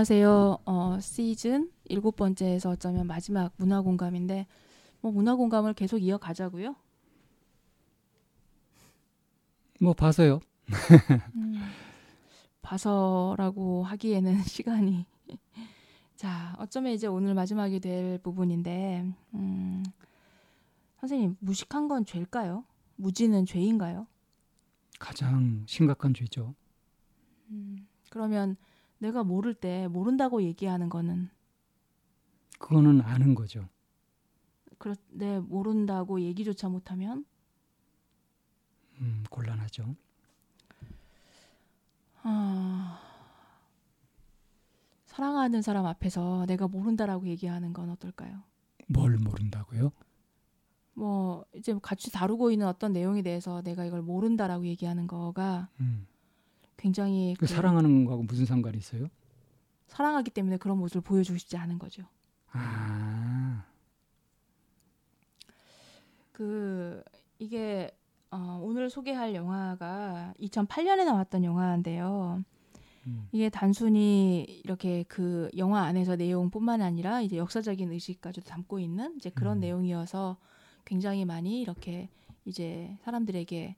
안녕하세요. 어, 시즌 일곱 번째에서 어쩌면 마지막 문화 공감인데 뭐 문화 공감을 계속 이어가자고요. 뭐 봐서요. 음, 봐서라고 하기에는 시간이 자 어쩌면 이제 오늘 마지막이 될 부분인데 음, 선생님 무식한 건 죄일까요? 무지는 죄인가요? 가장 심각한 죄죠. 음, 그러면 내가 모를 때 모른다고 얘기하는 거는 그거는 아는 거죠. 그렇 내 모른다고 얘기조차 못 하면 음, 곤란하죠. 아, 사랑하는 사람 앞에서 내가 모른다라고 얘기하는 건 어떨까요? 뭘 모른다고요? 뭐 이제 같이 다루고 있는 어떤 내용에 대해서 내가 이걸 모른다라고 얘기하는 거가 음. 굉장히 그 사랑하는 거하고 무슨 상관이 있어요? 사랑하기 때문에 그런 모습을 보여주고 싶지 않은 거죠. 아, 그 이게 어, 오늘 소개할 영화가 2008년에 나왔던 영화인데요. 음. 이게 단순히 이렇게 그 영화 안에서 내용뿐만 아니라 이제 역사적인 의식까지도 담고 있는 이제 그런 음. 내용이어서 굉장히 많이 이렇게 이제 사람들에게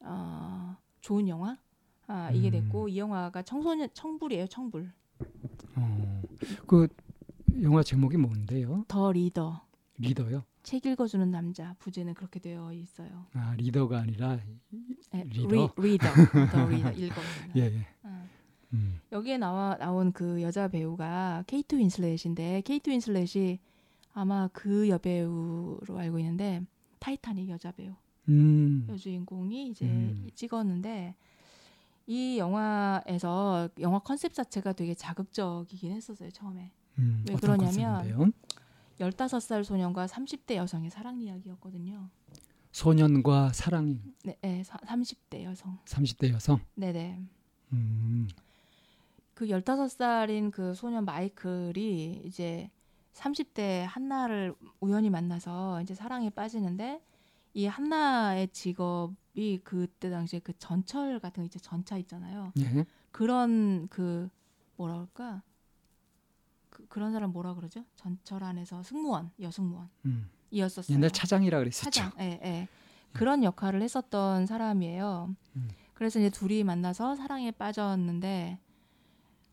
어, 좋은 영화 아, 이게 음. 됐고 이 영화가 청소년 청불이에요 청불 어, 그 영화 제목이 뭔데요? The Reader Reader요? 책 읽어주는 남자 부제는 그렇게 되어 있어요. 아, Reader가 아니라 예, Reader? 리, Reader The Reader 읽어주는. 예, 예. 어. 음. 여기에 나와 나온 그 여자 배우가 케이트 윈슬렛인데 케이트 윈슬렛이 아마 그 여배우로 알고 있는데 타이타닉 여자 배우 음. 여주인공이 이제 음. 찍었는데 이 영화에서 영화 컨셉 자체가 되게 자극적이긴 했었어요 처음에 음. 왜 그러냐면 컨셉인데요? 15살 소년과 30대 여성의 사랑 이야기였거든요. 소년과 사랑인 네, 네 30대 여성. 30대 여성. 네 네. 음. 그 15살인 그 소년 마이클이 이제 30대 한나를 우연히 만나서 이제 사랑에 빠지는데 이 한나의 직업 이 그때 당시에 그 전철 같은 거 이제 전차 있잖아요. 예. 그런 그 뭐라 그럴까? 그, 그런 사람 뭐라 그러죠? 전철 안에서 승무원, 여승무원 음. 이었었어요. 옛날 차장이라 그랬었죠. 차장, 예, 예. 그런 역할을 했었던 사람이에요. 음. 그래서 이제 둘이 만나서 사랑에 빠졌는데,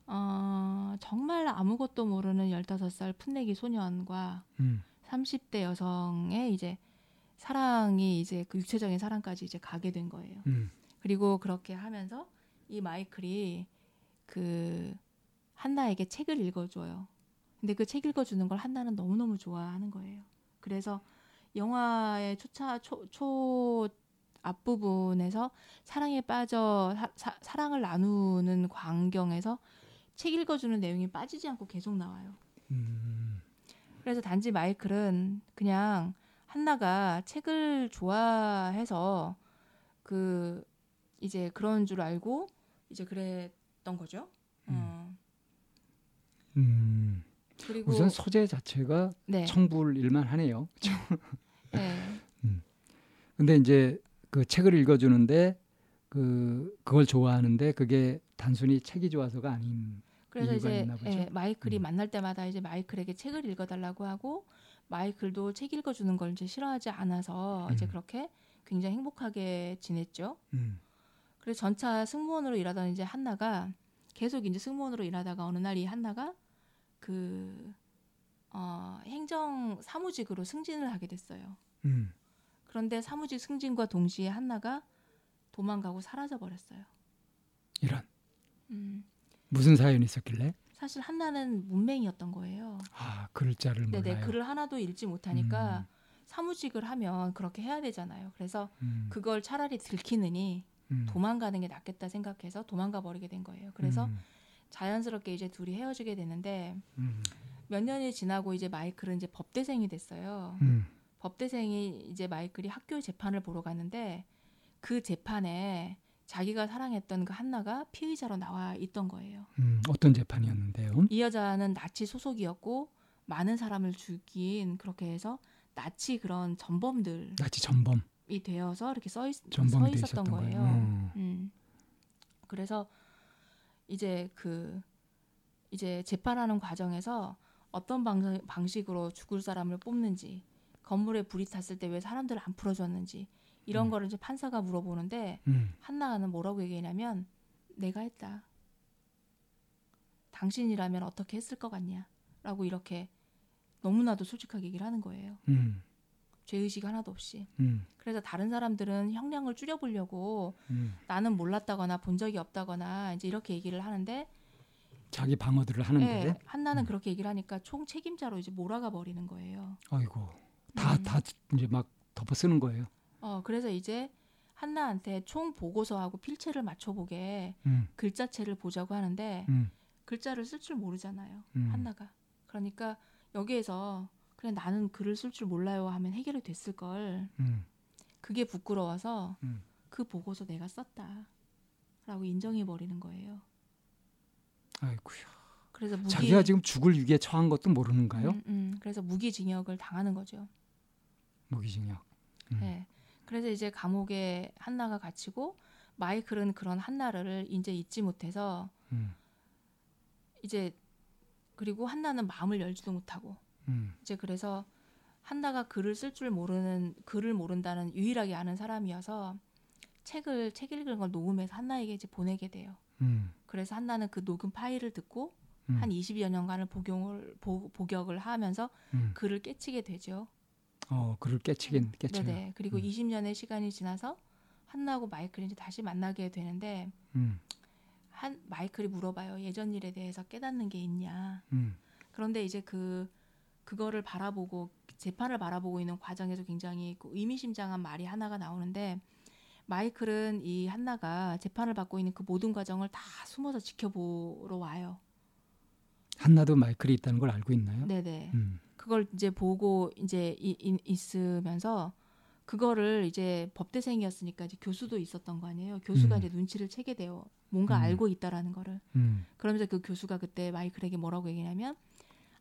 어, 정말 아무것도 모르는 15살 풋내기 소년과 음. 30대 여성의 이제 사랑이 이제 그 육체적인 사랑까지 이제 가게 된 거예요. 음. 그리고 그렇게 하면서 이 마이클이 그 한나에게 책을 읽어줘요. 근데 그 책 읽어주는 걸 한나는 너무너무 좋아하는 거예요. 그래서 영화의 초차 초, 초 앞부분에서 사랑에 빠져 사, 사, 랑을 나누는 광경에서 책 읽어주는 내용이 빠지지 않고 계속 나와요. 음. 그래서 단지 마이클은 그냥 한나가 책을 좋아해서 그 이제 그런 줄 알고 이제 그랬던 거죠. 어. 음. 그리고 우선 소재 자체가 네, 청불일만 하네요. 네, 근데 이제 그 책을 읽어주는데 그 그걸 좋아하는데 그게 단순히 책이 좋아서가 아닌 그래서 이제? 예, 마이클이 음. 만날 때마다 이제 마이클에게 책을 읽어달라고 하고 마이클도 책 읽어주는 걸 이제 싫어하지 않아서 이제 음. 그렇게 굉장히 행복하게 지냈죠. 음. 그래서 전차 승무원으로 일하던 이제 한나가 계속 이제 승무원으로 일하다가 어느 날 이 한나가 그 어, 행정 사무직으로 승진을 하게 됐어요. 음. 그런데 사무직 승진과 동시에 한나가 도망가고 사라져 버렸어요. 이런 음, 무슨 사연이 있었길래 사실 한나는 문맹이었던 거예요. 아 글자를 몰라요. 네네 글을 하나도 읽지 못하니까 음. 사무직을 하면 그렇게 해야 되잖아요. 그래서 음. 그걸 차라리 들키느니 음. 도망가는 게 낫겠다 생각해서 도망가 버리게 된 거예요. 그래서 음. 자연스럽게 이제 둘이 헤어지게 되는데 음. 몇 년이 지나고 이제 마이클은 이제 법대생이 됐어요. 음. 법대생이 이제 마이클이 학교 재판을 보러 갔는데 그 재판에 자기가 사랑했던 그 한나가 피의자로 나와 있던 거예요. 음. 어떤 재판이었는데요? 이 여자는 나치 소속이었고 많은 사람을 죽인 그렇게 해서 나치 그런 전범들이 나치 전범 되어서 이렇게 써, 있, 서돼 있었던 있었던 거예요. 거예요. 음. 음. 그래서 이제 그 이제 재판하는 과정에서 어떤 방, 방식으로 죽을 사람을 뽑는지 건물에 불이 탔을 때 왜 사람들을 안 풀어줬는지 이런 음. 거를 이제 판사가 물어보는데 음. 한나는 뭐라고 얘기했냐면 내가 했다. 당신이라면 어떻게 했을 것 같냐?라고 이렇게 너무나도 솔직하게 얘기를 하는 거예요. 음. 죄의식 하나도 없이. 음. 그래서 다른 사람들은 형량을 줄여보려고 음. 나는 몰랐다거나 본 적이 없다거나 이제 이렇게 얘기를 하는데 자기 방어들을 하는데 예, 한나는 음. 그렇게 얘기를 하니까 총 책임자로 이제 몰아가 버리는 거예요. 아이고 다다 음. 이제 막 덮어 쓰는 거예요. 어 그래서 이제 한나한테 총 보고서하고 필체를 맞춰보게 음. 글자체를 보자고 하는데 음. 글자를 쓸 줄 모르잖아요. 음. 한나가. 그러니까 여기에서 그냥 나는 글을 쓸 줄 몰라요 하면 해결이 됐을 걸. 음. 그게 부끄러워서 음. 그 보고서 내가 썼다라고 인정해 버리는 거예요. 아이고야. 그래서 무기 자기가 지금 죽을 위기에 처한 것도 모르는가요? 음, 음. 그래서 무기징역을 당하는 거죠. 무기징역. 음. 네. 그래서 이제 감옥에 한나가 갇히고 마이클은 그런 한나를 이제 잊지 못해서 음. 이제 그리고 한나는 마음을 열지도 못하고 음. 이제 그래서 한나가 글을 쓸 줄 모르는 글을 모른다는 유일하게 아는 사람이어서 책을 책 읽은 걸 녹음해서 한나에게 이제 보내게 돼요. 음. 그래서 한나는 그 녹음 파일을 듣고 음. 한 20여 년간을 복용을 보, 복역을 하면서 음. 글을 깨치게 되죠. 어, 그를 깨치긴 깨쳐요. 네네. 그리고 음. 20년의 시간이 지나서 한나하고 마이클이 이제 다시 만나게 되는데 음. 한 마이클이 물어봐요. 예전 일에 대해서 깨닫는 게 있냐. 음. 그런데 이제 그 그거를 바라보고 재판을 바라보고 있는 과정에서 굉장히 그 의미심장한 말이 하나가 나오는데 마이클은 이 한나가 재판을 받고 있는 그 모든 과정을 다 숨어서 지켜보러 와요. 한나도 마이클이 있다는 걸 알고 있나요? 네네. 음. 그걸 이제 보고 이제 이, 이- 있으면서 그거를 이제 법대생이었으니까 이제 교수도 있었던 거 아니에요. 교수가 음. 이제 눈치를 채게 돼요. 뭔가 음. 알고 있다라는 거를. 음. 그러면서 그 교수가 그때 마이클에게 뭐라고 얘기냐면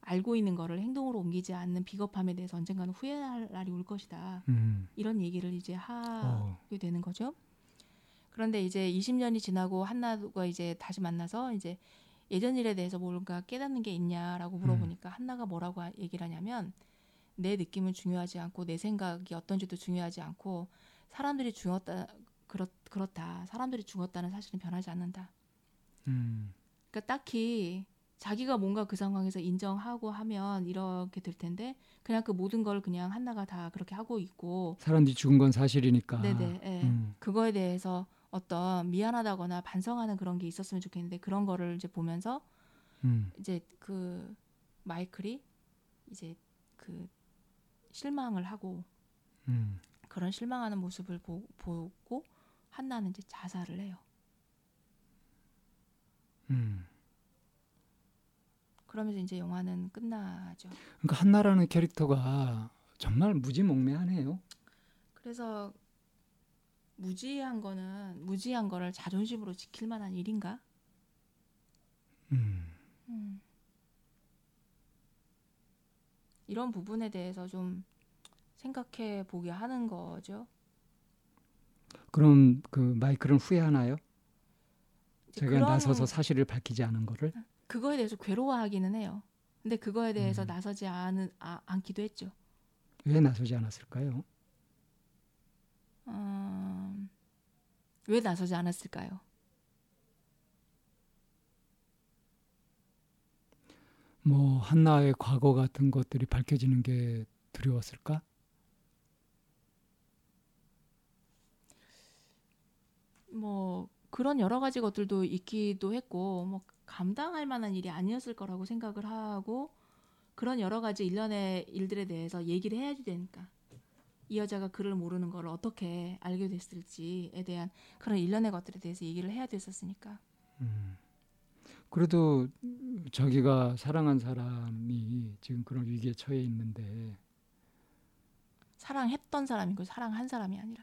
알고 있는 거를 행동으로 옮기지 않는 비겁함에 대해서 언젠가는 후회할 날이 올 것이다. 음. 이런 얘기를 이제 하게 어. 되는 거죠. 그런데 이제 20년이 지나고 한나가 이제 다시 만나서 이제 예전 일에 대해서 뭔가 깨닫는 게 있냐라고 물어보니까 한나가 뭐라고 하- 얘기를 하냐면 내 느낌은 중요하지 않고 내 생각이 어떤지도 중요하지 않고 사람들이 죽었다 그렇, 그렇다 사람들이 죽었다는 사실은 변하지 않는다. 음. 그러니까 딱히 자기가 뭔가 그 상황에서 인정하고 하면 이렇게 될 텐데 그냥 그 모든 걸 그냥 한나가 다 그렇게 하고 있고 사람들이 죽은 건 사실이니까. 네네 예. 음. 그거에 대해서 어떤 미안하다거나 반성하는 그런 게 있었으면 좋겠는데 그런 거를 이제 보면서 음. 이제 그 마이클이 이제 그 실망을 하고 음. 그런 실망하는 모습을 보, 보고 한나는 이제 자살을 해요. 음. 그러면서 이제 영화는 끝나죠. 그러니까 한나라는 캐릭터가 정말 무지몽매하네요. 그래서 무지한 거는 무지한 거를 자존심으로 지킬 만한 일인가? 음. 음. 이런 부분에 대해서 좀 생각해 보게 하는 거죠. 그럼 그 마이클은 후회하나요? 제가 나서서 사실을 밝히지 않은 거를? 그거에 대해서 괴로워하기는 해요. 근데 그거에 대해서 음. 나서지 않은 아, 않기도 했죠. 왜 나서지 않았을까요? 음, 왜 나서지 않았을까요? 뭐 한나의 과거 같은 것들이 밝혀지는 게 두려웠을까? 뭐 그런 여러 가지 것들도 있기도 했고 뭐 감당할 만한 일이 아니었을 거라고 생각을 하고 그런 여러 가지 일련의 일들에 대해서 얘기를 해야 되니까 이 여자가 글을 모르는 걸 어떻게 알게 됐을지에 대한 그런 일련의 것들에 대해서 얘기를 해야 됐었으니까 음. 그래도 자기가 사랑한 사람이 지금 그런 위기에 처해 있는데 사랑했던 사람이고 사랑한 사람이 아니라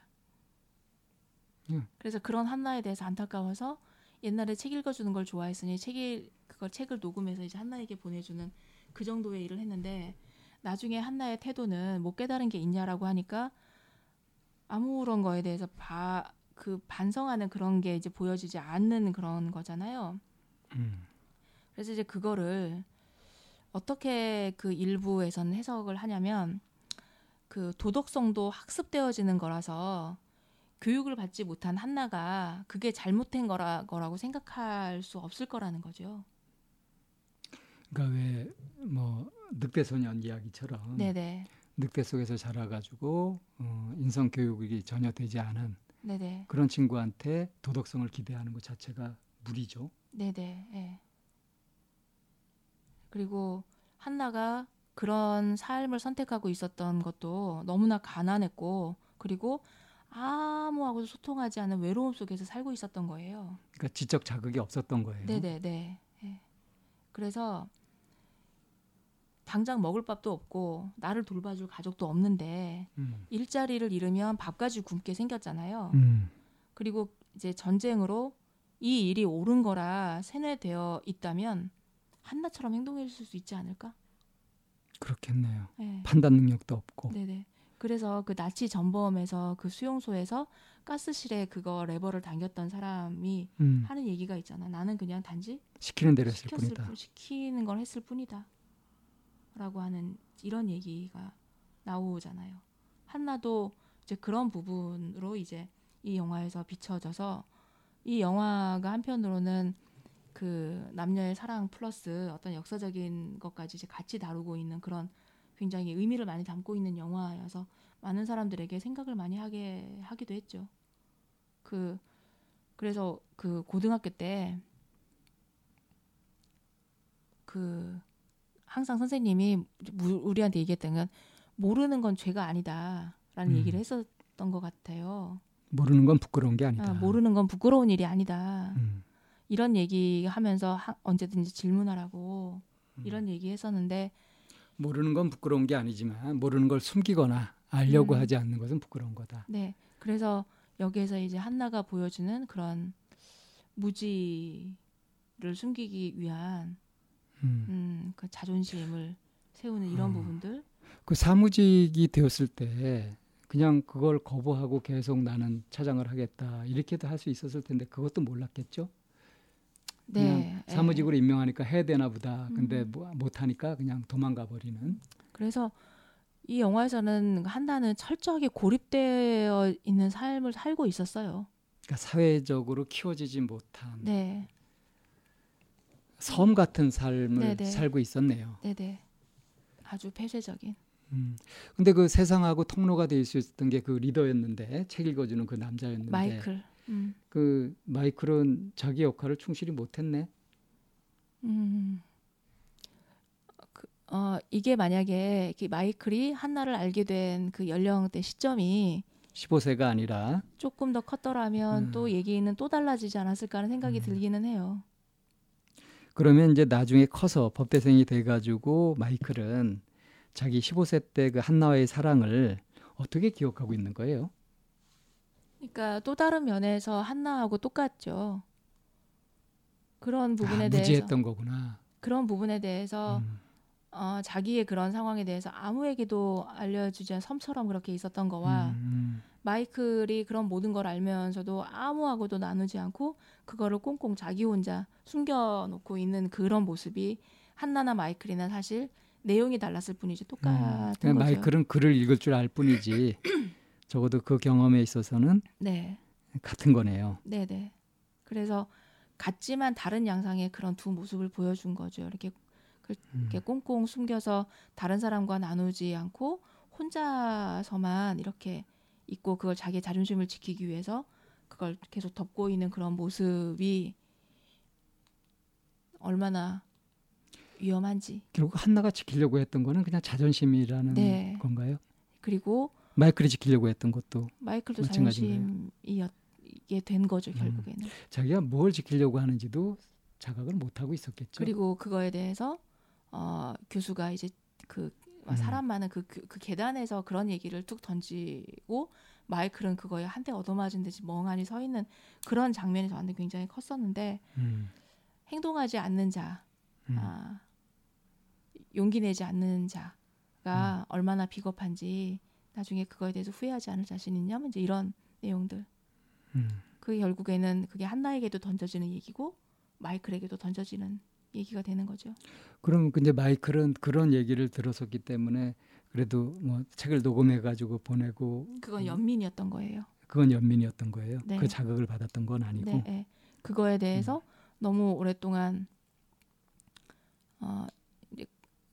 예. 그래서 그런 한나에 대해서 안타까워서 옛날에 책 읽어주는 걸 좋아했으니 책을 그걸 책을 녹음해서 이제 한나에게 보내주는 그 정도의 일을 했는데 나중에 한나의 태도는 못 깨달은 게 있냐라고 하니까 아무런 거에 대해서 바, 그 반성하는 그런 게 이제 보여지지 않는 그런 거잖아요. 음. 그래서 이제 그거를 어떻게 그 일부에서는 해석을 하냐면 그 도덕성도 학습되어지는 거라서 교육을 받지 못한 한나가 그게 잘못된 거라 거라고 생각할 수 없을 거라는 거죠. 그러니까 왜 뭐 늑대 소년 이야기처럼 네네. 늑대 속에서 자라가지고 어, 인성 교육이 전혀 되지 않은 네네. 그런 친구한테 도덕성을 기대하는 것 자체가 무리죠. 네네. 예. 그리고 한나가 그런 삶을 선택하고 있었던 것도 너무나 가난했고 그리고 아무하고도 소통하지 않은 외로움 속에서 살고 있었던 거예요. 그러니까 지적 자극이 없었던 거예요. 네네네. 예. 그래서 당장 먹을 밥도 없고 나를 돌봐줄 가족도 없는데 음. 일자리를 잃으면 밥까지 굶게 생겼잖아요. 음. 그리고 이제 전쟁으로 이 일이 옳은 거라 세뇌되어 있다면 한나처럼 행동했을 수 있지 않을까? 그렇겠네요. 네. 판단 능력도 없고. 네네. 그래서 그 나치 전범에서 그 수용소에서 가스실에 그거 레버를 당겼던 사람이 음. 하는 얘기가 있잖아. 나는 그냥 단지 시키는 대로 했을 뿐이다. 뿐, 시키는 걸 했을 뿐이다. 라고 하는 이런 얘기가 나오잖아요. 한나도 이제 그런 부분으로 이제 이 영화에서 비춰져서 이 영화가 한편으로는 그 남녀의 사랑 플러스 어떤 역사적인 것까지 이제 같이 다루고 있는 그런 굉장히 의미를 많이 담고 있는 영화여서 많은 사람들에게 생각을 많이 하게 하기도 했죠. 그 그래서 그 고등학교 때그 항상 선생님이 무- 우리한테 얘기했던 건 모르는 건 죄가 아니다라는 음. 얘기를 했었던 것 같아요. 모르는 건 부끄러운 게 아니다. 아, 모르는 건 부끄러운 일이 아니다. 음. 이런 얘기 하면서 하- 언제든지 질문하라고 음. 이런 얘기 했었는데 모르는 건 부끄러운 게 아니지만 모르는 걸 숨기거나 알려고 음. 하지 않는 것은 부끄러운 거다. 네 그래서 여기에서 이제 한나가 보여주는 그런 무지를 숨기기 위한 음. 음, 그 자존심을 세우는 이런 음. 부분들 그 사무직이 되었을 때 그냥 그걸 거부하고 계속 나는 차장을 하겠다 이렇게도 할 수 있었을 텐데 그것도 몰랐겠죠. 네 예. 사무직으로 임명하니까 해야 되나 보다. 근데 음. 뭐 못하니까 그냥 도망가 버리는. 그래서 이 영화에서는 한나는 철저하게 고립되어 있는 삶을 살고 있었어요. 그러니까 사회적으로 키워지지 못한 네, 섬 같은 삶을 네네. 살고 있었네요. 네, 네. 아주 폐쇄적인. 음. 근데 그 세상하고 통로가 될 수 있었던 게 그 리더였는데 책 읽어주는 그 남자였는데 마이클. 음, 그 마이클은 자기 역할을 충실히 못했네. 음. 그, 어, 이게 만약에 마이클이 한나를 알게 된 그 연령대 시점이 15세가 아니라 조금 더 컸더라면 음. 또 얘기는 또 달라지지 않았을까 하는 생각이 음. 들기는 해요. 그러면 이제 나중에 커서 법대생이 돼가지고 마이클은 자기 15세 때 그 한나와의 사랑을 어떻게 기억하고 있는 거예요? 그러니까 또 다른 면에서 한나하고 똑같죠. 그런 부분에 아, 대해서 무지했던 거구나. 그런 부분에 대해서 음. 어, 자기의 그런 상황에 대해서 아무에게도 알려주지 않은 섬처럼 그렇게 있었던 거와 음, 마이클이 그런 모든 걸 알면서도 아무하고도 나누지 않고 그거를 꽁꽁 자기 혼자 숨겨놓고 있는 그런 모습이 한나나 마이클이나 사실 내용이 달랐을 뿐이지 음. 똑같은 그냥 거죠. 마이클은 글을 읽을 줄 알 뿐이지 적어도 그 경험에 있어서는 네, 같은 거네요. 네, 네. 그래서 같지만 다른 양상의 그런 두 모습을 보여준 거죠. 이렇게 그- 음. 꽁꽁 숨겨서 다른 사람과 나누지 않고 혼자서만 이렇게 있고 그걸 자기의 자존심을 지키기 위해서 그걸 계속 덮고 있는 그런 모습이 얼마나 위험한지. 결국 한나가 지키려고 했던 거는 그냥 자존심이라는 네. 건가요? 그리고 마이클이 지키려고 했던 것도 마이클도? 자존심이게 된 거죠 음. 결국에는. 자기가 뭘 지키려고 하는지도 자각을 못 하고 있었겠죠. 그리고 그거에 대해서 어, 교수가 이제 그 음. 사람 많은 그, 그, 그 계단에서 그런 얘기를 툭 던지고 마이클은 그거에 한 대 얻어맞은 듯이 멍하니 서 있는 그런 장면이 저한테 굉장히 컸었는데 음, 행동하지 않는 자, 음. 아, 용기 내지 않는 음. 자가 얼마나 비겁한지 나중에 그거에 대해서 후회하지 않을 자신 있냐면 이제 이런 내용들. 음. 그게 결국에는 그게 한나에게도 던져지는 얘기고 마이클에게도 던져지는 얘기가 되는 거죠. 그럼 이제 마이클은 그런 얘기를 들었었기 때문에 그래도 뭐 책을 녹음해 가지고 보내고 그건 연민이었던 거예요. 그건 연민이었던 거예요. 네. 그 자극을 받았던 건 아니고. 네, 네. 그거에 대해서 음. 너무 오랫동안 어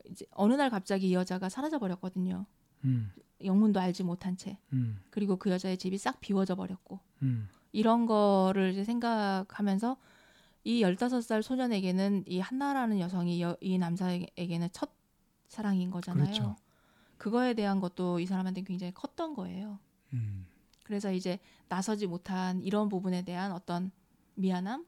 이제, 어느 날 갑자기 이 여자가 사라져 버렸거든요. 음, 영문도 알지 못한 채. 음, 그리고 그 여자의 집이 싹 비워져 버렸고 음, 이런 거를 이제 생각하면서 이 15살 소년에게는 이 한나라는 여성이 여, 이 남자에게는 첫 사랑인 거잖아요. 그렇죠. 그거에 대한 것도 이 사람한테 굉장히 컸던 거예요. 음, 그래서 이제 나서지 못한 이런 부분에 대한 어떤 미안함,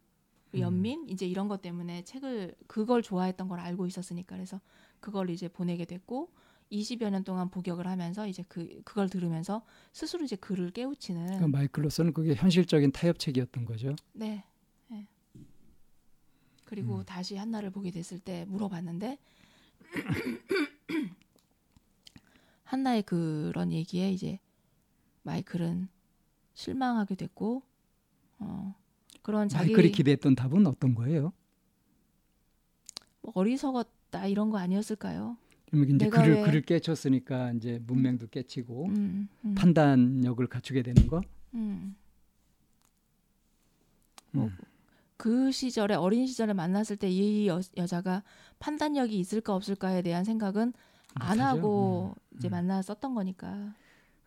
음. 연민 이제 이런 것 때문에 책을 그걸 좋아했던 걸 알고 있었으니까 그래서 그걸 이제 보내게 됐고 20여 년 동안 복역을 하면서 이제 그 그걸 들으면서 스스로 이제 글을 깨우치는 그러니까 마이클로서는 그게 현실적인 타협책이었던 거죠. 네. 네. 그리고 음. 다시 한나를 보게 됐을 때 물어봤는데 한나의 그런 얘기에 이제 마이클은 실망하게 됐고 어 그런 자기 마이클이 기대했던 답은 어떤 거예요? 뭐 어리석었다 이런 거 아니었을까요? 그러면 이제 글을 왜- 글을 깨쳤으니까 이제 문맹도 깨치고 음, 음, 판단력을 갖추게 되는 거. 음. 음. 어, 그 시절에 어린 시절에 만났을 때 이 여자가 판단력이 있을까 없을까에 대한 생각은 안 못하죠. 하고 음, 이제 음. 만났었던 거니까.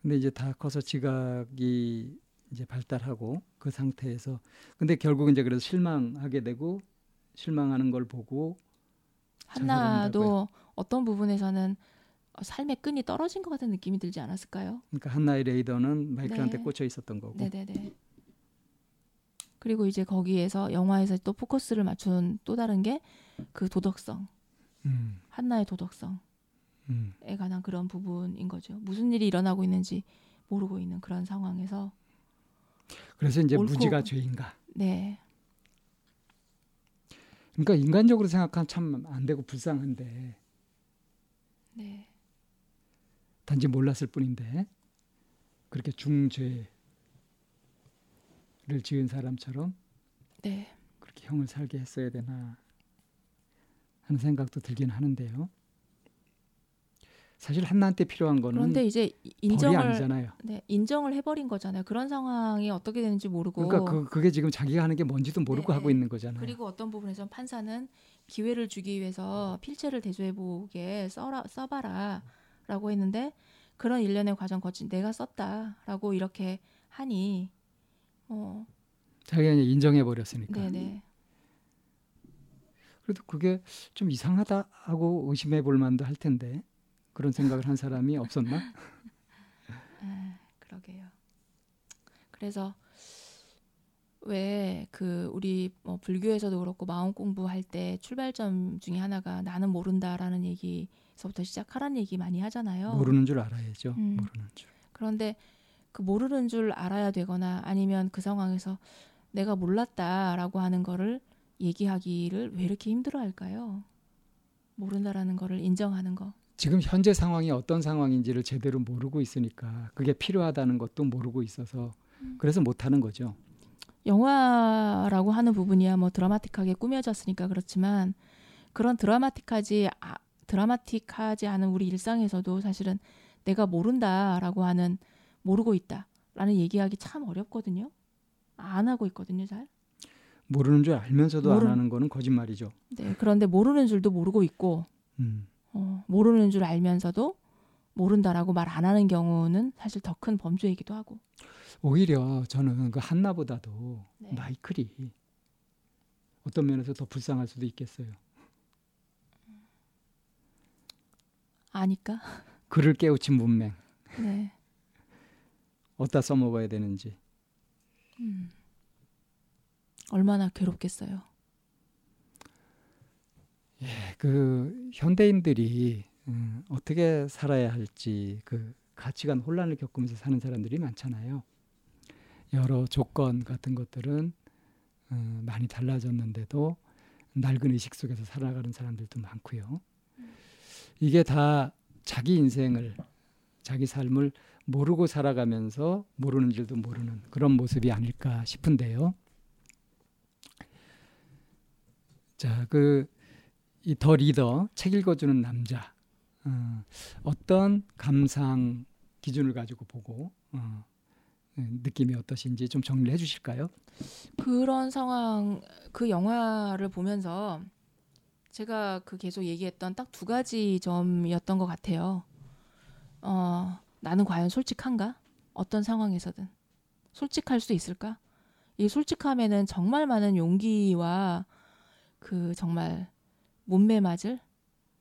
근데 이제 다 커서 지각이 이제 발달하고 그 상태에서 근데 결국 이제 그래서 실망하게 되고 실망하는 걸 보고 한나도 어떤 부분에서는 어, 삶의 끈이 떨어진 것 같은 느낌이 들지 않았을까요? 그러니까 한나의 레이더는 마이클한테 네. 꽂혀 있었던 거고. 네네네. 그리고 이제 거기에서 영화에서 또 포커스를 맞춘 또 다른 게 그 도덕성, 음, 한나의 도덕성에 음. 관한 그런 부분인 거죠. 무슨 일이 일어나고 있는지 모르고 있는 그런 상황에서 그래서 이제 옳고- 무지가 죄인가. 네, 그러니까 인간적으로 생각하면 참 안 되고 불쌍한데 네, 단지 몰랐을 뿐인데 그렇게 중죄를 지은 사람처럼 네. 그렇게 형을 살게 했어야 되나 하는 생각도 들긴 하는데요. 사실 한나한테 필요한 거는 그런데 이제 인정을. 네, 인정을 해버린 거잖아요. 그런 상황이 어떻게 되는지 모르고 그러니까 그, 그게 지금 자기가 하는 게 뭔지도 모르고 네, 하고 네. 있는 거잖아요. 그리고 어떤 부분에선 판사는 기회를 주기 위해서 필체를 대조해보게 써라, 써봐라라고 했는데 그런 일련의 과정 거친 내가 썼다라고 이렇게 하니 어, 자기가 인정해 버렸으니까. 네네 그래도 그게 좀 이상하다 하고 의심해 볼 만도 할 텐데 그런 생각을 한 사람이 없었나? 아, 그러게요. 그래서 왜 그 우리 뭐 불교에서도 그렇고 마음 공부할 때 출발점 중에 하나가 나는 모른다라는 얘기서부터 시작하라는 얘기 많이 하잖아요. 모르는 줄 알아야죠. 음. 모르는 줄. 그런데 그 모르는 줄 알아야 되거나 아니면 그 상황에서 내가 몰랐다라고 하는 거를 얘기하기를 왜 이렇게 힘들어 할까요? 모른다라는 거를 인정하는 거. 지금 현재 상황이 어떤 상황인지를 제대로 모르고 있으니까 그게 필요하다는 것도 모르고 있어서 음. 그래서 못 하는 거죠. 영화라고 하는 부분이야 뭐 드라마틱하게 꾸며졌으니까 그렇지만 그런 드라마틱하지 아, 드라마틱하지 않은 우리 일상에서도 사실은 내가 모른다라고 하는 모르고 있다라는 얘기하기 참 어렵거든요. 안 하고 있거든요, 잘. 모르는 줄 알면서도 모르- 안 하는 거는 거짓말이죠. 네, 그런데 모르는 줄도 모르고 있고 음. 어, 모르는 줄 알면서도 모른다라고 말 안 하는 경우는 사실 더 큰 범죄이기도 하고. 오히려 저는 그 한나보다도 네. 마이클이 어떤 면에서 더 불쌍할 수도 있겠어요. 아니까. 그를 깨우친 문맹 네. 어디다 써먹어야 되는지 음. 얼마나 괴롭겠어요. 그 현대인들이 음, 어떻게 살아야 할지 그 가치관 혼란을 겪으면서 사는 사람들이 많잖아요. 여러 조건 같은 것들은 어, 많이 달라졌는데도 낡은 의식 속에서 살아가는 사람들도 많고요. 이게 다 자기 인생을 자기 삶을 모르고 살아가면서 모르는 줄도 모르는 그런 모습이 아닐까 싶은데요. 자, 그이더 리더 책 읽어주는 남자 어, 어떤 감상 기준을 가지고 보고 어, 네, 느낌이 어떠신지 좀 정리해 주실까요? 그런 상황 그 영화를 보면서 제가 그 계속 얘기했던 딱 두 가지 점이었던 것 같아요. 어, 나는 과연 솔직한가? 어떤 상황에서든 솔직할 수 있을까? 이 솔직함에는 정말 많은 용기와 그 정말 몸매 맞을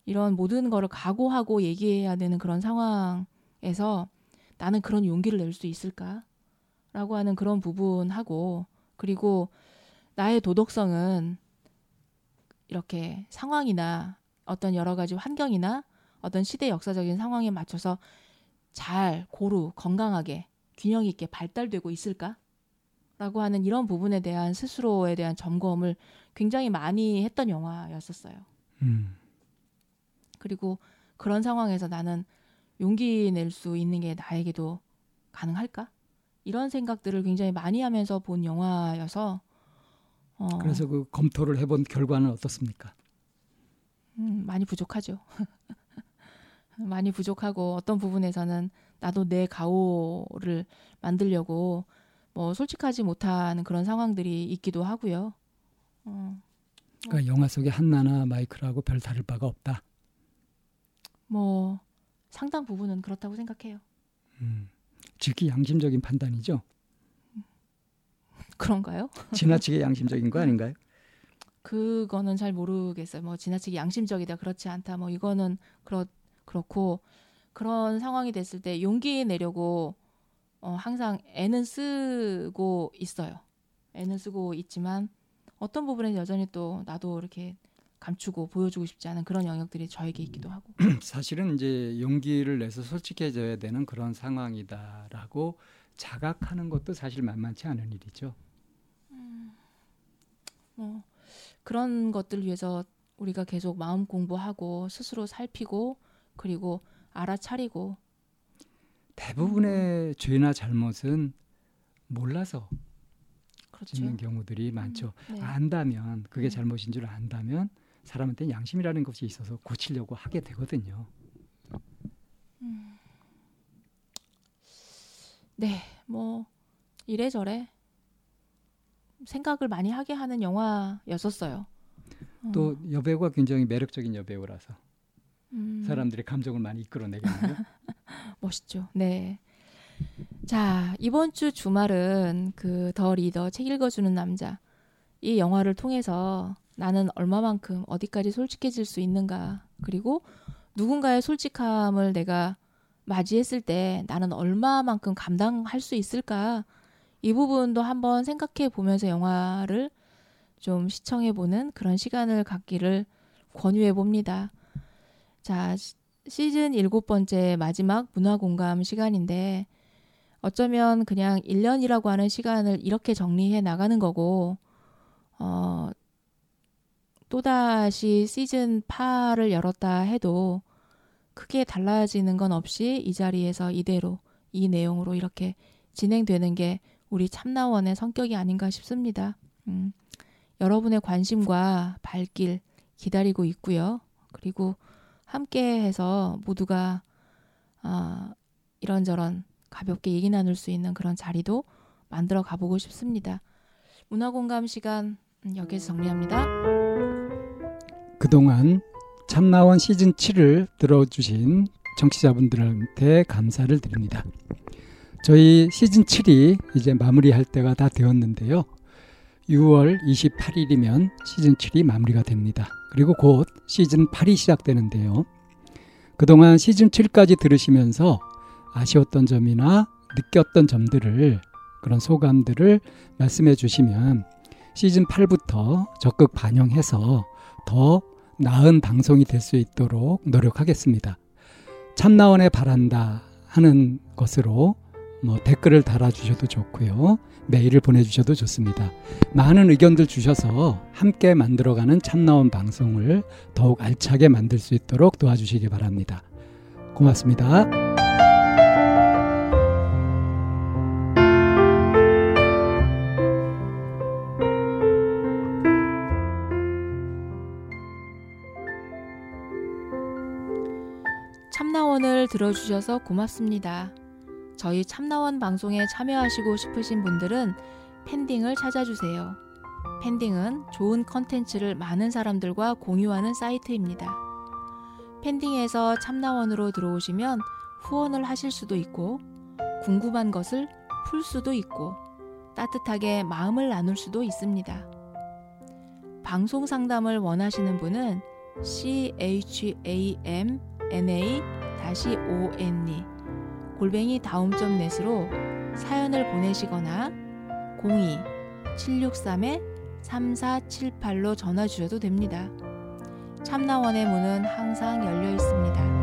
이런 모든 거를 각오하고 얘기해야 되는 그런 상황에서 나는 그런 용기를 낼 수 있을까? 라고 하는 그런 부분하고 그리고 나의 도덕성은 이렇게 상황이나 어떤 여러 가지 환경이나 어떤 시대 역사적인 상황에 맞춰서 잘 고루 건강하게 균형 있게 발달되고 있을까? 라고 하는 이런 부분에 대한 스스로에 대한 점검을 굉장히 많이 했던 영화였었어요. 음. 그리고 그런 상황에서 나는 용기 낼 수 있는 게 나에게도 가능할까? 이런 생각들을 굉장히 많이 하면서 본 영화여서 어, 그래서 그 검토를 해본 결과는 어떻습니까? 음, 많이 부족하죠. 많이 부족하고 어떤 부분에서는 나도 내 가오를 만들려고 뭐 솔직하지 못하는 그런 상황들이 있기도 하고요. 어. 그러니까 영화 속의 한나나 마이클하고 별 다를 바가 없다. 뭐 상당 부분은 그렇다고 생각해요. 음. 지극히 양심적인 판단이죠. 그런가요? 지나치게 양심적인 거 아닌가요? 그거는 잘 모르겠어요. 뭐 지나치게 양심적이다 그렇지 않다 뭐 이거는 그렇 그렇고 그런 상황이 됐을 때 용기 내려고 어, 항상 애는 쓰고 있어요. 애는 쓰고 있지만 어떤 부분에 여전히 또 나도 이렇게 감추고 보여주고 싶지 않은 그런 영역들이 저에게 있기도 하고 사실은 이제 용기를 내서 솔직해져야 되는 그런 상황이다라고 자각하는 것도 사실 만만치 않은 일이죠. 음, 뭐 그런 것들 위해서 우리가 계속 마음 공부하고 스스로 살피고 그리고 알아차리고 대부분의 음. 죄나 잘못은 몰라서 그렇죠. 짓는 경우들이 많죠. 음, 네. 안다면 그게 네. 잘못인 줄 안다면 사람한테 양심이라는 것이 있어서 고치려고 하게 되거든요. 음. 네, 뭐 이래저래 생각을 많이 하게 하는 영화였었어요. 또 어. 여배우가 굉장히 매력적인 여배우라서 음. 사람들의 감정을 많이 이끌어내겠네요. 멋있죠. 네. 자 이번 주 주말은 그 더 리더 책 읽어주는 남자 이 영화를 통해서 나는 얼마만큼 어디까지 솔직해질 수 있는가 그리고 누군가의 솔직함을 내가 맞이했을 때 나는 얼마만큼 감당할 수 있을까 이 부분도 한번 생각해 보면서 영화를 좀 시청해 보는 그런 시간을 갖기를 권유해 봅니다. 자, 시즌 일곱 번째 마지막 문화 공감 시간인데 어쩌면 그냥 1년이라고 하는 시간을 이렇게 정리해 나가는 거고 어 또다시 시즌 8을 열었다 해도 크게 달라지는 건 없이 이 자리에서 이대로 이 내용으로 이렇게 진행되는 게 우리 참나원의 성격이 아닌가 싶습니다. 음, 여러분의 관심과 발길 기다리고 있고요. 그리고 함께 해서 모두가 아, 이런저런 가볍게 얘기 나눌 수 있는 그런 자리도 만들어 가보고 싶습니다. 문화 공감 시간 음, 여기서 정리합니다. 그동안 참나원 시즌 7을 들어주신 정치자분들한테 감사를 드립니다. 저희 시즌 7이 이제 마무리할 때가 다 되었는데요. 6월 28일이면 시즌 7이 마무리가 됩니다. 그리고 곧 시즌 8이 시작되는데요. 그동안 시즌 7까지 들으시면서 아쉬웠던 점이나 느꼈던 점들을 그런 소감들을 말씀해 주시면 시즌 8부터 적극 반영해서 더 나은 방송이 될 수 있도록 노력하겠습니다. 참나원에 바란다 하는 것으로 뭐 댓글을 달아주셔도 좋고요. 메일을 보내주셔도 좋습니다. 많은 의견들 주셔서 함께 만들어가는 참나온 방송을 더욱 알차게 만들 수 있도록 도와주시기 바랍니다. 고맙습니다. 참나원을 들어주셔서 고맙습니다. 저희 참나원 방송에 참여하시고 싶으신 분들은 팬딩을 찾아주세요. 팬딩은 좋은 컨텐츠를 많은 사람들과 공유하는 사이트입니다. 팬딩에서 참나원으로 들어오시면 후원을 하실 수도 있고 궁금한 것을 풀 수도 있고 따뜻하게 마음을 나눌 수도 있습니다. 방송 상담을 원하시는 분은 chamna-one 골뱅이 다음점 넷으로 사연을 보내시거나 02-763-3478로 전화 주셔도 됩니다. 참나원의 문은 항상 열려 있습니다.